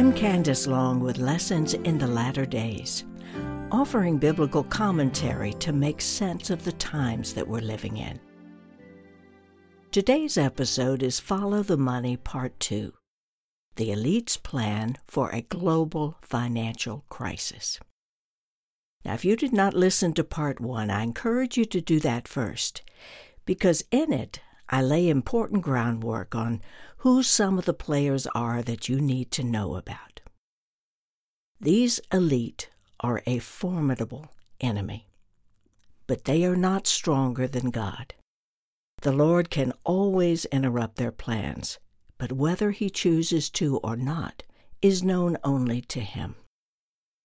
I'm Candace Long with Lessons in the Latter Days, offering biblical commentary to make sense of the times that we're living in. Today's episode is Follow the Money Part 2 The Elite's Plan for a Global Financial Crisis. Now, if you did not listen to Part 1, I encourage you to do that first, because in it I lay important groundwork on who some of the players are that you need to know about. These elite are a formidable enemy, but they are not stronger than God. The Lord can always interrupt their plans, but whether He chooses to or not is known only to Him.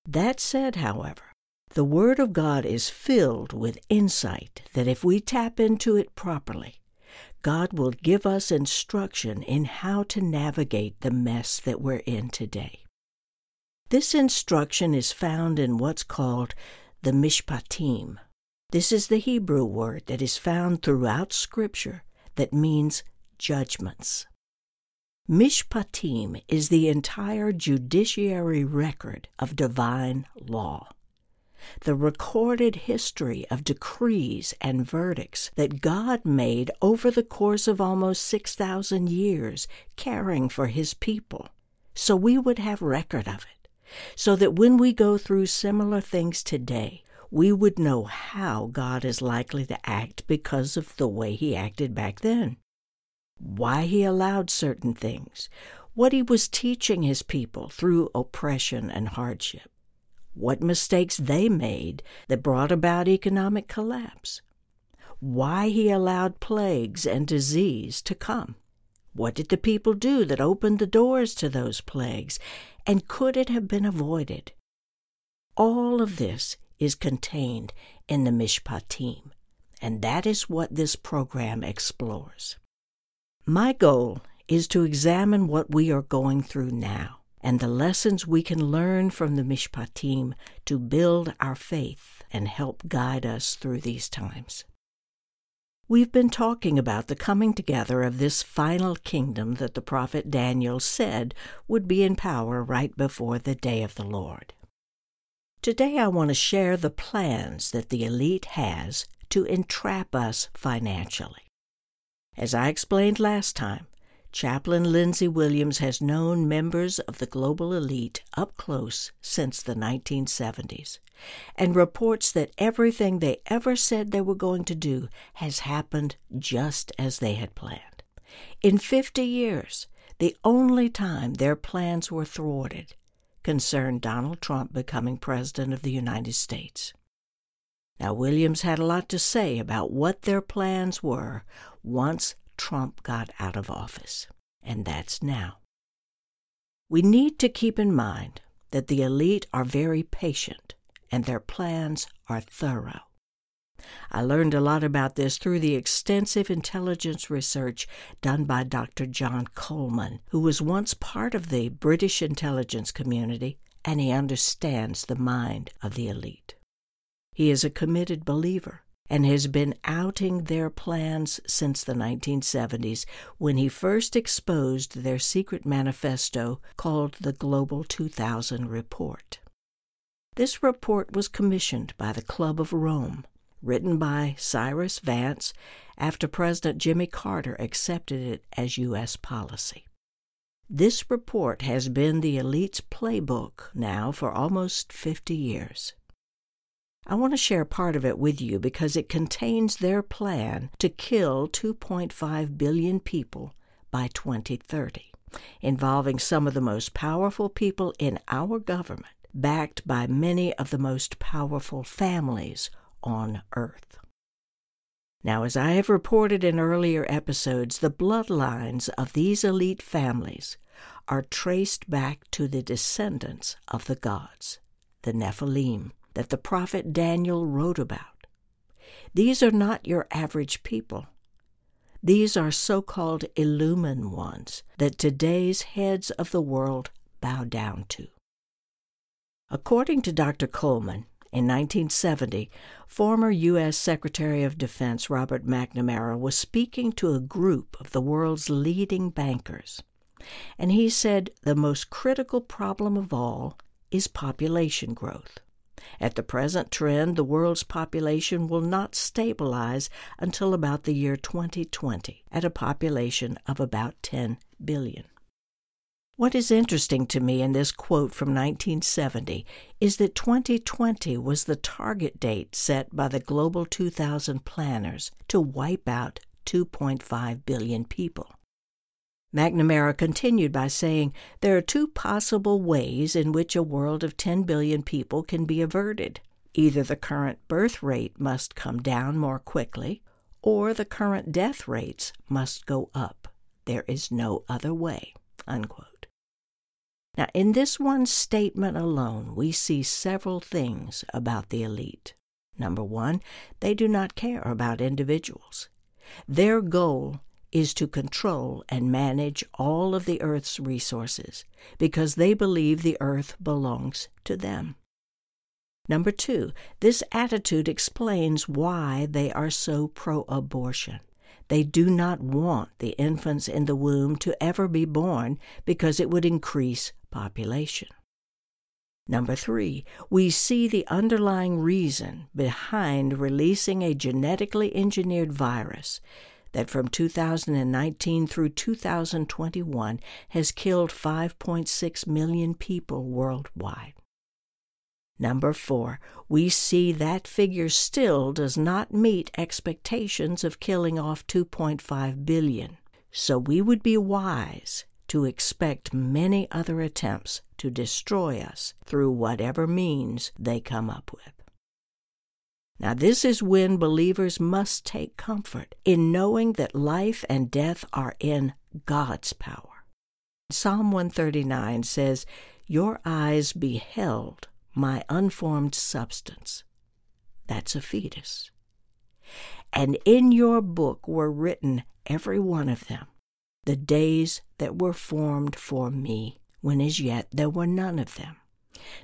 That said, however, the Word of God is filled with insight that if we tap into it properly, God will give us instruction in how to navigate the mess that we're in today. This instruction is found in what's called the Mishpatim. This is the Hebrew word that is found throughout Scripture that means judgments. Mishpatim is the entire judiciary record of divine law the recorded history of decrees and verdicts that God made over the course of almost 6,000 years, caring for His people. So we would have record of it, so that when we go through similar things today, we would know how God is likely to act because of the way He acted back then, why He allowed certain things, what He was teaching His people through oppression and hardship what mistakes they made that brought about economic collapse, why he allowed plagues and disease to come. What did the people do that opened the doors to those plagues, and could it have been avoided? All of this is contained in the Mishpatim, and that is what this program explores. My goal is to examine what we are going through now and the lessons we can learn from the Mishpatim to build our faith and help guide us through these times. We've been talking about the coming together of this final kingdom that the prophet Daniel said would be in power right before the day of the Lord. Today I want to share the plans that the elite has to entrap us financially. As I explained last time, Chaplain Lindsey Williams has known members of the global elite up close since the 1970s and reports that everything they ever said they were going to do has happened just as they had planned. In 50 years, the only time their plans were thwarted concerned Donald Trump becoming President of the United States. Now, Williams had a lot to say about what their plans were once Trump got out of office, and that's now. We need to keep in mind that the elite are very patient and their plans are thorough. I learned a lot about this through the extensive intelligence research done by Dr. John Coleman, who was once part of the British intelligence community and he understands the mind of the elite. He is a committed believer and has been outing their plans since the 1970s when he first exposed their secret manifesto called the Global 2000 Report. This report was commissioned by the Club of Rome, written by Cyrus Vance after President Jimmy Carter accepted it as U.S. policy. This report has been the elite's playbook now for almost 50 years. I want to share part of it with you because it contains their plan to kill 2.5 billion people by 2030, involving some of the most powerful people in our government, backed by many of the most powerful families on earth. Now, as I have reported in earlier episodes, the bloodlines of these elite families are traced back to the descendants of the gods, the Nephilim that the prophet Daniel wrote about. These are not your average people. These are so called illumined ones that today's heads of the world bow down to. According to Dr. Coleman, in 1970, former U.S. Secretary of Defense Robert McNamara was speaking to a group of the world's leading bankers. And he said the most critical problem of all is population growth. At the present trend, the world's population will not stabilize until about the year 2020 at a population of about 10 billion. What is interesting to me in this quote from 1970 is that 2020 was the target date set by the Global 2000 planners to wipe out 2.5 billion people. McNamara continued by saying there are two possible ways in which a world of 10 billion people can be averted. Either the current birth rate must come down more quickly, or the current death rates must go up. There is no other way. Unquote. Now, in this one statement alone, we see several things about the elite. Number one, they do not care about individuals. Their goal is to control and manage all of the earth's resources because they believe the earth belongs to them. Number two, this attitude explains why they are so pro abortion. They do not want the infants in the womb to ever be born because it would increase population. Number three, we see the underlying reason behind releasing a genetically engineered virus that from 2019 through 2021 has killed 5.6 million people worldwide. Number four, we see that figure still does not meet expectations of killing off 2.5 billion. So we would be wise to expect many other attempts to destroy us through whatever means they come up with. Now, this is when believers must take comfort in knowing that life and death are in God's power. Psalm 139 says, Your eyes beheld my unformed substance. That's a fetus. And in your book were written, every one of them, the days that were formed for me, when as yet there were none of them.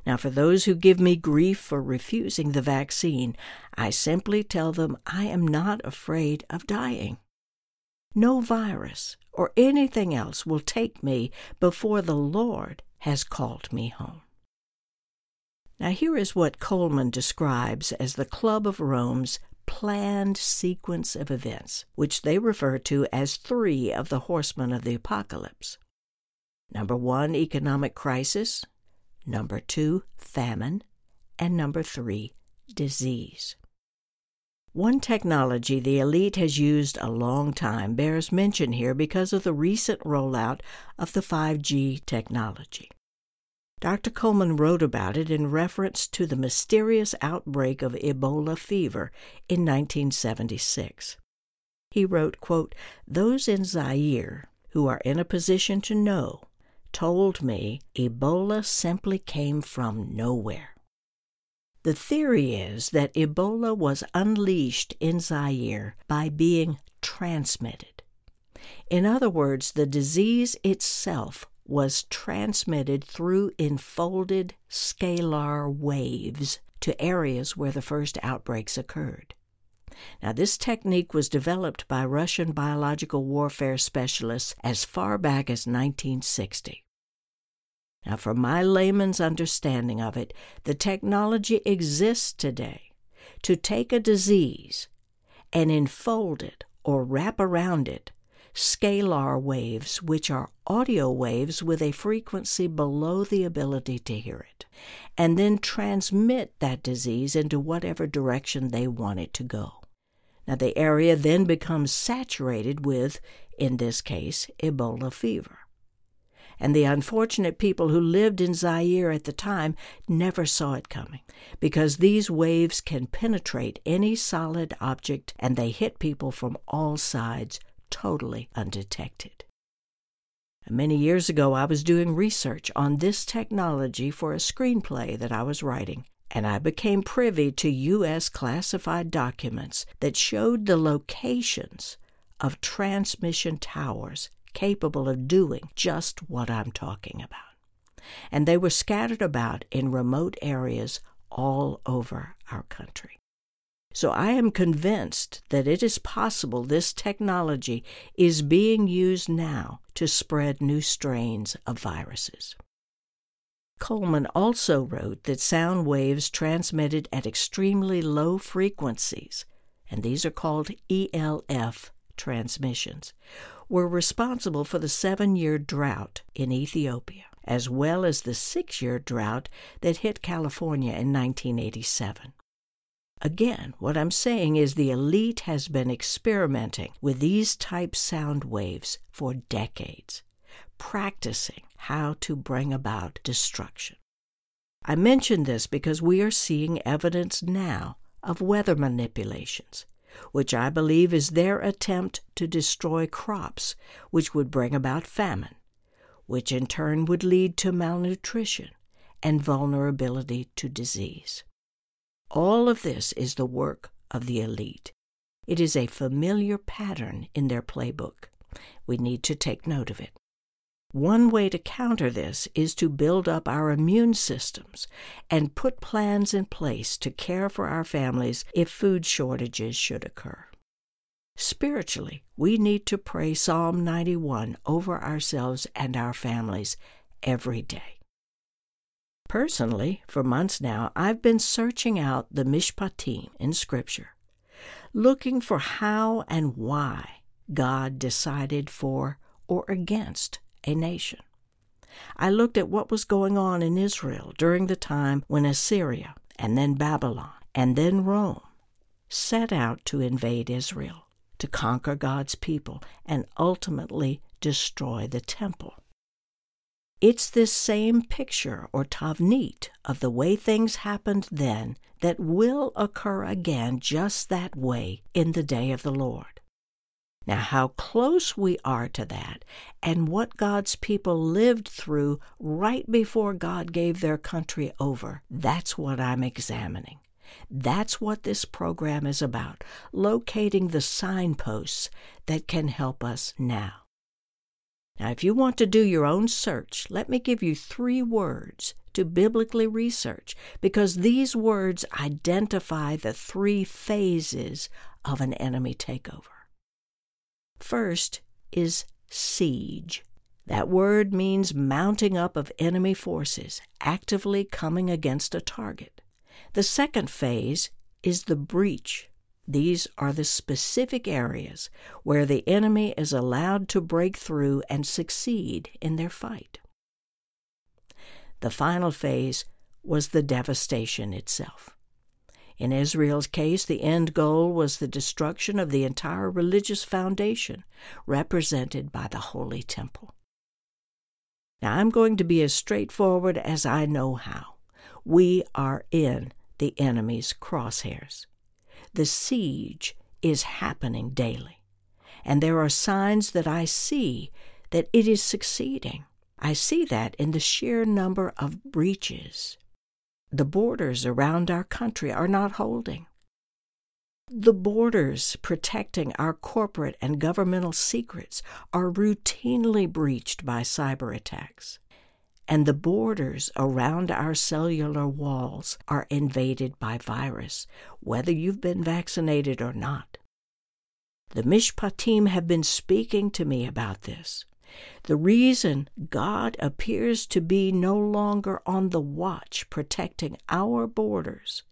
Now, for those who give me grief for refusing the vaccine, I simply tell them I am not afraid of dying. No virus or anything else will take me before the Lord has called me home. Now, here is what Coleman describes as the Club of Rome's planned sequence of events, which they refer to as three of the horsemen of the apocalypse. Number one, economic crisis. Number two, famine. And number three, disease. One technology the elite has used a long time bears mention here because of the recent rollout of the 5G technology. Dr. Coleman wrote about it in reference to the mysterious outbreak of Ebola fever in 1976. He wrote, quote, Those in Zaire who are in a position to know told me Ebola simply came from nowhere. The theory is that Ebola was unleashed in Zaire by being transmitted. In other words, the disease itself was transmitted through enfolded scalar waves to areas where the first outbreaks occurred. Now, this technique was developed by Russian biological warfare specialists as far back as 1960. Now, from my layman's understanding of it, the technology exists today to take a disease and enfold it or wrap around it scalar waves, which are audio waves with a frequency below the ability to hear it, and then transmit that disease into whatever direction they want it to go. Now, the area then becomes saturated with, in this case, Ebola fever. And the unfortunate people who lived in Zaire at the time never saw it coming because these waves can penetrate any solid object and they hit people from all sides totally undetected. Many years ago, I was doing research on this technology for a screenplay that I was writing, and I became privy to U.S. classified documents that showed the locations of transmission towers capable of doing just what I'm talking about. And they were scattered about in remote areas all over our country. So I am convinced that it is possible this technology is being used now to spread new strains of viruses. Coleman also wrote that sound waves transmitted at extremely low frequencies, and these are called ELF transmissions, were responsible for the seven year drought in Ethiopia, as well as the six year drought that hit California in 1987. Again, what I'm saying is the elite has been experimenting with these type sound waves for decades, practicing how to bring about destruction. I mention this because we are seeing evidence now of weather manipulations, which I believe is their attempt to destroy crops, which would bring about famine, which in turn would lead to malnutrition and vulnerability to disease. All of this is the work of the elite. It is a familiar pattern in their playbook. We need to take note of it. One way to counter this is to build up our immune systems and put plans in place to care for our families if food shortages should occur. Spiritually, we need to pray Psalm 91 over ourselves and our families every day. Personally, for months now, I've been searching out the Mishpatim in Scripture, looking for how and why God decided for or against a nation. I looked at what was going on in Israel during the time when Assyria, and then Babylon, and then Rome set out to invade Israel, to conquer God's people, and ultimately destroy the temple. It's this same picture or tavnit of the way things happened then that will occur again just that way in the day of the Lord. Now, how close we are to that and what God's people lived through right before God gave their country over, that's what I'm examining. That's what this program is about locating the signposts that can help us now. Now, if you want to do your own search, let me give you three words to biblically research because these words identify the three phases of an enemy takeover. First is siege. That word means mounting up of enemy forces, actively coming against a target. The second phase is the breach these are the specific areas where the enemy is allowed to break through and succeed in their fight. The final phase was the devastation itself. In Israel's case, the end goal was the destruction of the entire religious foundation represented by the Holy Temple. Now, I'm going to be as straightforward as I know how. We are in the enemy's crosshairs. The siege is happening daily. And there are signs that I see that it is succeeding. I see that in the sheer number of breaches. The borders around our country are not holding. The borders protecting our corporate and governmental secrets are routinely breached by cyber attacks and the borders around our cellular walls are invaded by virus, whether you've been vaccinated or not. The Mishpatim have been speaking to me about this. The reason God appears to be no longer on the watch protecting our borders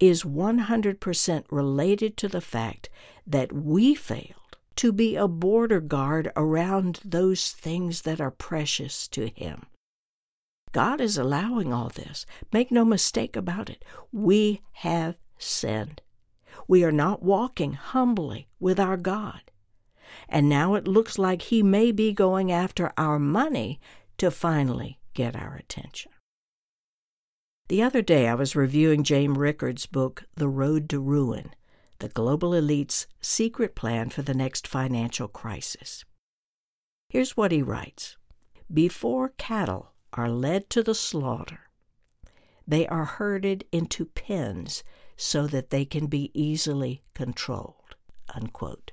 is 100% related to the fact that we failed to be a border guard around those things that are precious to Him. God is allowing all this. Make no mistake about it. We have sinned. We are not walking humbly with our God. And now it looks like He may be going after our money to finally get our attention. The other day I was reviewing James Rickards' book, The Road to Ruin The Global Elite's Secret Plan for the Next Financial Crisis. Here's what he writes Before cattle are led to the slaughter. They are herded into pens so that they can be easily controlled. Unquote.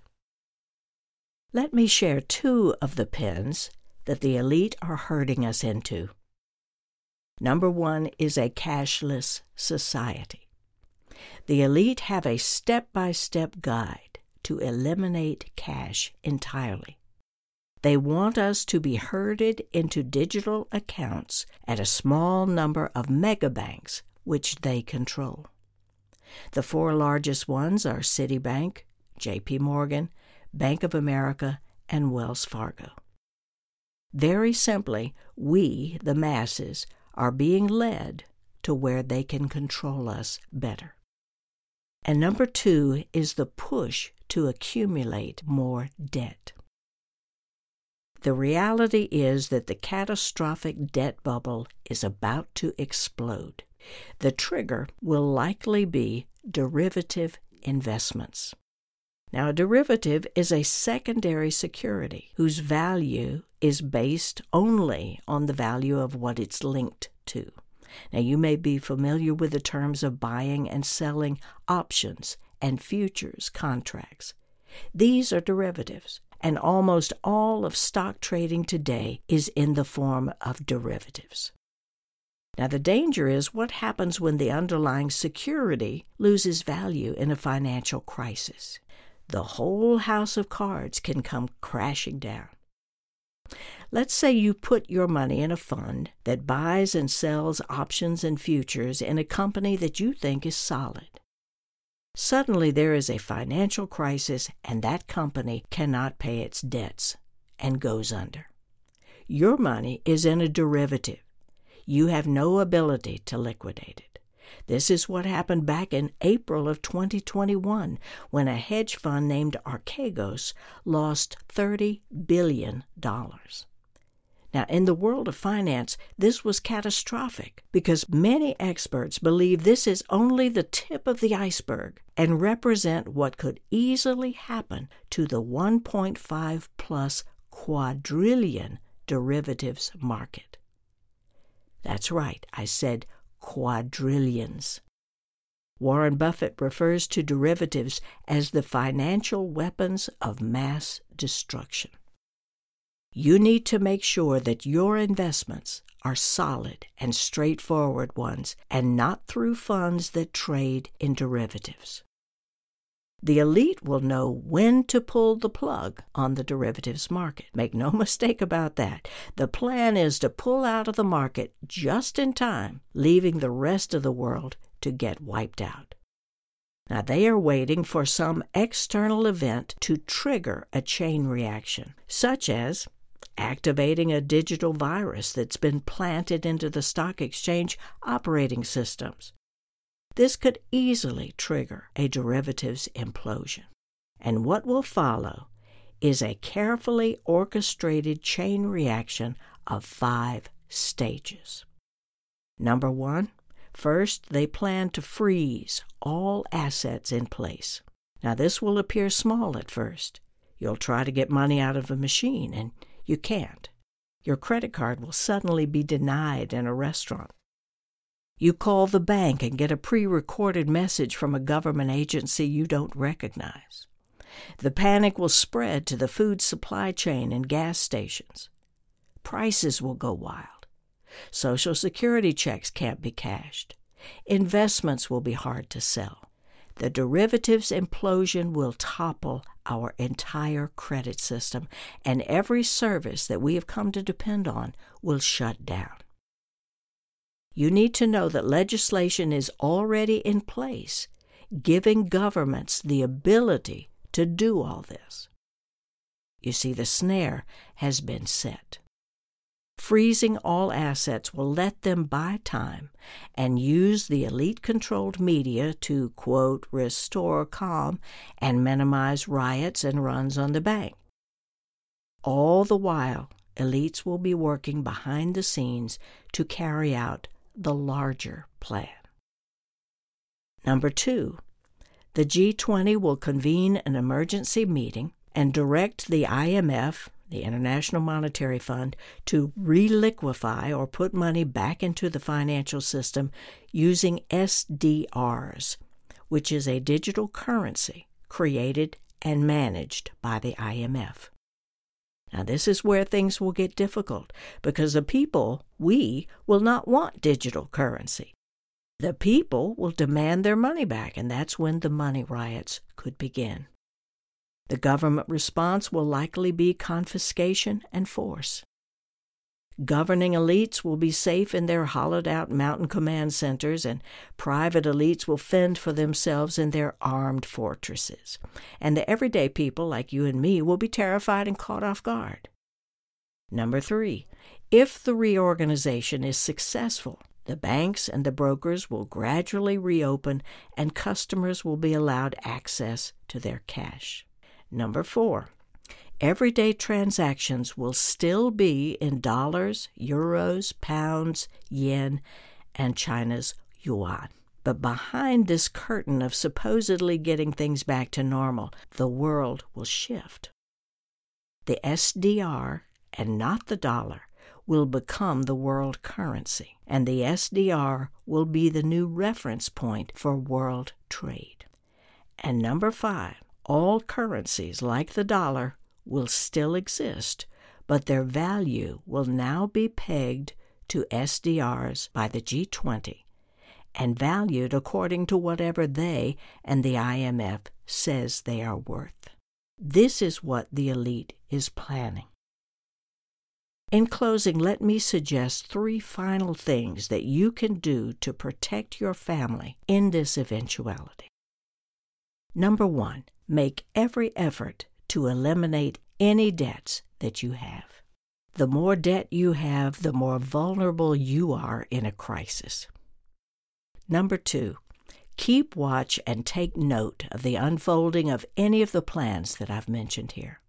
Let me share two of the pens that the elite are herding us into. Number one is a cashless society. The elite have a step by step guide to eliminate cash entirely. They want us to be herded into digital accounts at a small number of megabanks which they control. The four largest ones are Citibank, JP Morgan, Bank of America, and Wells Fargo. Very simply, we, the masses, are being led to where they can control us better. And number two is the push to accumulate more debt. The reality is that the catastrophic debt bubble is about to explode. The trigger will likely be derivative investments. Now, a derivative is a secondary security whose value is based only on the value of what it's linked to. Now, you may be familiar with the terms of buying and selling options and futures contracts. These are derivatives, and almost all of stock trading today is in the form of derivatives. Now, the danger is what happens when the underlying security loses value in a financial crisis. The whole house of cards can come crashing down. Let's say you put your money in a fund that buys and sells options and futures in a company that you think is solid. Suddenly there is a financial crisis and that company cannot pay its debts and goes under. Your money is in a derivative. You have no ability to liquidate it. This is what happened back in April of 2021 when a hedge fund named Archegos lost $30 billion. Now, in the world of finance, this was catastrophic because many experts believe this is only the tip of the iceberg and represent what could easily happen to the 1.5 plus quadrillion derivatives market. That's right, I said quadrillions. Warren Buffett refers to derivatives as the financial weapons of mass destruction. You need to make sure that your investments are solid and straightforward ones and not through funds that trade in derivatives. The elite will know when to pull the plug on the derivatives market. Make no mistake about that. The plan is to pull out of the market just in time, leaving the rest of the world to get wiped out. Now, they are waiting for some external event to trigger a chain reaction, such as activating a digital virus that's been planted into the stock exchange operating systems. This could easily trigger a derivatives implosion. And what will follow is a carefully orchestrated chain reaction of five stages. Number one, first they plan to freeze all assets in place. Now, this will appear small at first. You'll try to get money out of a machine and you can't. Your credit card will suddenly be denied in a restaurant. You call the bank and get a pre recorded message from a government agency you don't recognize. The panic will spread to the food supply chain and gas stations. Prices will go wild. Social Security checks can't be cashed. Investments will be hard to sell the derivatives implosion will topple our entire credit system, and every service that we have come to depend on will shut down. You need to know that legislation is already in place, giving governments the ability to do all this. You see, the snare has been set. Freezing all assets will let them buy time and use the elite controlled media to, quote, restore calm and minimize riots and runs on the bank. All the while, elites will be working behind the scenes to carry out the larger plan. Number two, the G20 will convene an emergency meeting and direct the IMF the International Monetary Fund, to reliquify or put money back into the financial system using SDRs, which is a digital currency created and managed by the IMF. Now, this is where things will get difficult because the people, we, will not want digital currency. The people will demand their money back, and that's when the money riots could begin. The government response will likely be confiscation and force. Governing elites will be safe in their hollowed out mountain command centers, and private elites will fend for themselves in their armed fortresses. And the everyday people, like you and me, will be terrified and caught off guard. Number three, if the reorganization is successful, the banks and the brokers will gradually reopen and customers will be allowed access to their cash. Number four, everyday transactions will still be in dollars, euros, pounds, yen, and China's yuan. But behind this curtain of supposedly getting things back to normal, the world will shift. The SDR, and not the dollar, will become the world currency, and the SDR will be the new reference point for world trade. And number five, all currencies, like the dollar, will still exist, but their value will now be pegged to SDRs by the G20 and valued according to whatever they and the IMF says they are worth. This is what the elite is planning. In closing, let me suggest three final things that you can do to protect your family in this eventuality. Number one, make every effort to eliminate any debts that you have. The more debt you have, the more vulnerable you are in a crisis. Number two, keep watch and take note of the unfolding of any of the plans that I've mentioned here.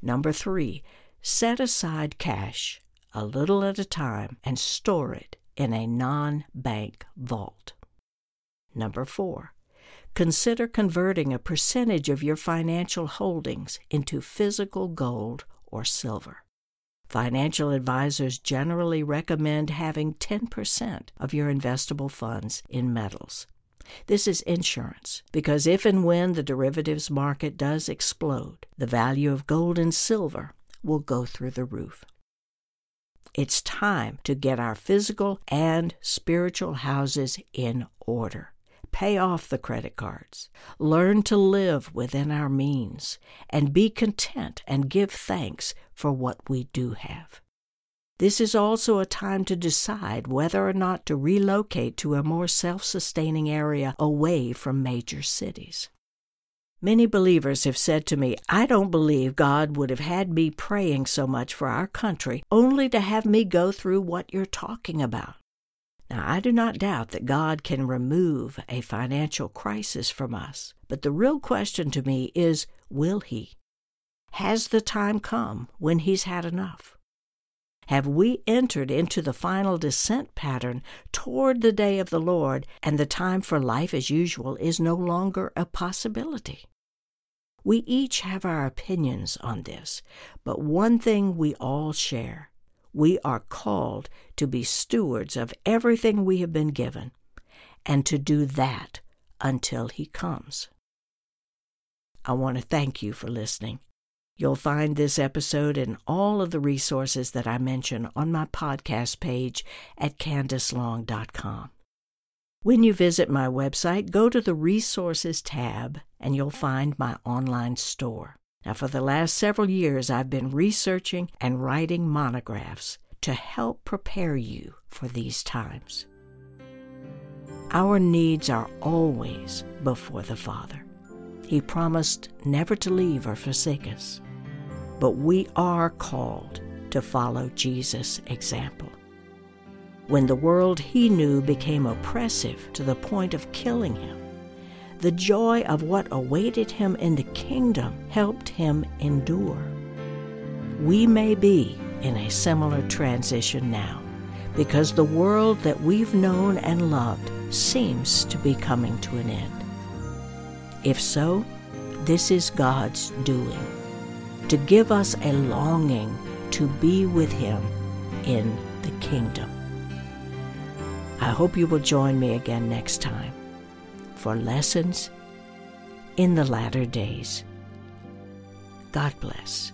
Number three, set aside cash a little at a time and store it in a non bank vault. Number four, consider converting a percentage of your financial holdings into physical gold or silver. Financial advisors generally recommend having 10% of your investable funds in metals. This is insurance because if and when the derivatives market does explode, the value of gold and silver will go through the roof. It's time to get our physical and spiritual houses in order pay off the credit cards, learn to live within our means, and be content and give thanks for what we do have. This is also a time to decide whether or not to relocate to a more self sustaining area away from major cities. Many believers have said to me, I don't believe God would have had me praying so much for our country only to have me go through what you're talking about. Now, I do not doubt that God can remove a financial crisis from us, but the real question to me is will He? Has the time come when He's had enough? Have we entered into the final descent pattern toward the day of the Lord, and the time for life as usual is no longer a possibility? We each have our opinions on this, but one thing we all share we are called to be stewards of everything we have been given, and to do that until He comes. I want to thank you for listening. You'll find this episode and all of the resources that I mention on my podcast page at candacelong.com. When you visit my website, go to the Resources tab and you'll find my online store. Now, for the last several years, I've been researching and writing monographs to help prepare you for these times. Our needs are always before the Father. He promised never to leave or forsake us. But we are called to follow Jesus' example. When the world he knew became oppressive to the point of killing him, the joy of what awaited him in the kingdom helped him endure. We may be in a similar transition now because the world that we've known and loved seems to be coming to an end. If so, this is God's doing to give us a longing to be with Him in the kingdom. I hope you will join me again next time for lessons in the latter days. God bless.